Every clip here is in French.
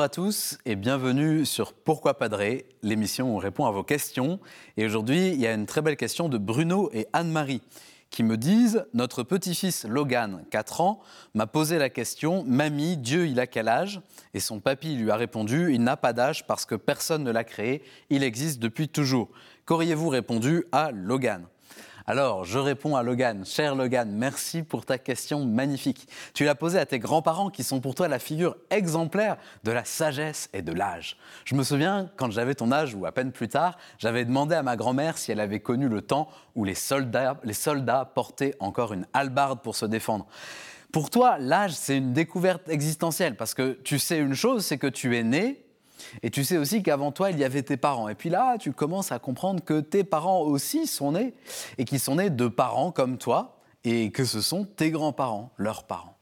à tous et bienvenue sur Pourquoi Padré, l'émission où on répond à vos questions. Et aujourd'hui, il y a une très belle question de Bruno et Anne-Marie qui me disent Notre petit-fils Logan, 4 ans, m'a posé la question Mamie, Dieu, il a quel âge? Et son papy lui a répondu Il n'a pas d'âge parce que personne ne l'a créé, il existe depuis toujours. Qu'auriez-vous répondu à Logan? Alors, je réponds à Logan. Cher Logan, merci pour ta question magnifique. Tu l'as posée à tes grands-parents qui sont pour toi la figure exemplaire de la sagesse et de l'âge. Je me souviens, quand j'avais ton âge ou à peine plus tard, j'avais demandé à ma grand-mère si elle avait connu le temps où les soldats, portaient encore une hallebarde pour se défendre. Pour toi, l'âge, c'est une découverte existentielle parce que tu sais une chose, c'est que tu es né et tu sais aussi qu'avant toi, il y avait tes parents. Et puis là, tu commences à comprendre que tes parents aussi sont nés, et qu'ils sont nés de parents comme toi, et que ce sont tes grands-parents, leurs parents.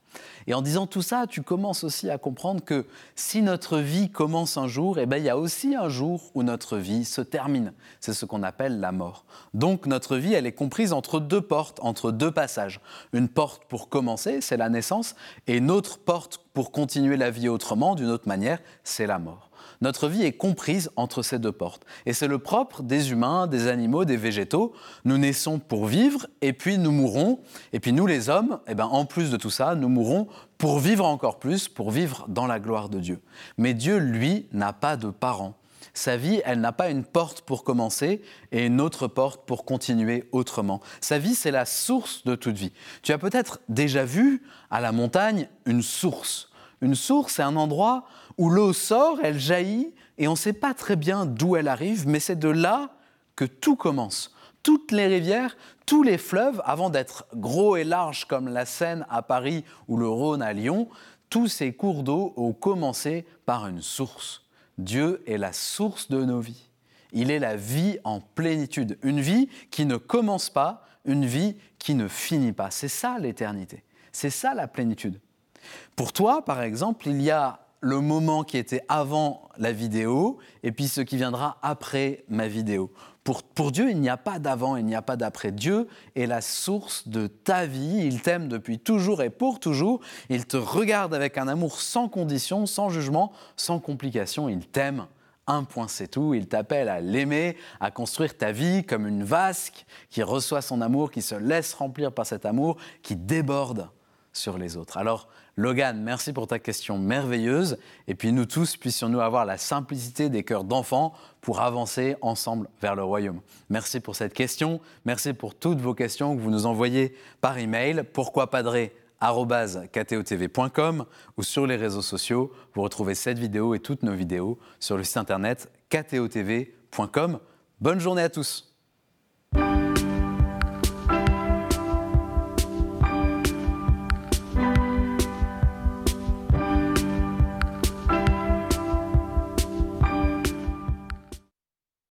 Et en disant tout ça, tu commences aussi à comprendre que si notre vie commence un jour, eh ben, il y a aussi un jour où notre vie se termine. C'est ce qu'on appelle la mort. Donc notre vie, elle est comprise entre deux portes, entre deux passages. Une porte pour commencer, c'est la naissance, et une autre porte pour continuer la vie autrement, d'une autre manière, c'est la mort. Notre vie est comprise entre ces deux portes. Et c'est le propre des humains, des animaux, des végétaux. Nous naissons pour vivre et puis nous mourrons. Et puis nous, les hommes, eh ben, en plus de tout ça, nous mourrons pour vivre encore plus, pour vivre dans la gloire de Dieu. Mais Dieu, lui, n'a pas de parents. Sa vie, elle n'a pas une porte pour commencer et une autre porte pour continuer autrement. Sa vie, c'est la source de toute vie. Tu as peut-être déjà vu à la montagne une source. Une source, c'est un endroit où l'eau sort, elle jaillit, et on ne sait pas très bien d'où elle arrive, mais c'est de là que tout commence. Toutes les rivières, tous les fleuves, avant d'être gros et larges comme la Seine à Paris ou le Rhône à Lyon, tous ces cours d'eau ont commencé par une source. Dieu est la source de nos vies. Il est la vie en plénitude, une vie qui ne commence pas, une vie qui ne finit pas. C'est ça l'éternité, c'est ça la plénitude. Pour toi, par exemple, il y a le moment qui était avant la vidéo et puis ce qui viendra après ma vidéo. Pour, pour Dieu, il n'y a pas d'avant, il n'y a pas d'après. Dieu est la source de ta vie. Il t'aime depuis toujours et pour toujours. Il te regarde avec un amour sans condition, sans jugement, sans complication. Il t'aime. Un point, c'est tout. Il t'appelle à l'aimer, à construire ta vie comme une vasque qui reçoit son amour, qui se laisse remplir par cet amour, qui déborde sur les autres. Alors, Logan, merci pour ta question merveilleuse. Et puis nous tous, puissions-nous avoir la simplicité des cœurs d'enfants pour avancer ensemble vers le royaume. Merci pour cette question. Merci pour toutes vos questions que vous nous envoyez par email. Pourquoi ktotv.com ou sur les réseaux sociaux. Vous retrouvez cette vidéo et toutes nos vidéos sur le site internet ktotv.com. Bonne journée à tous.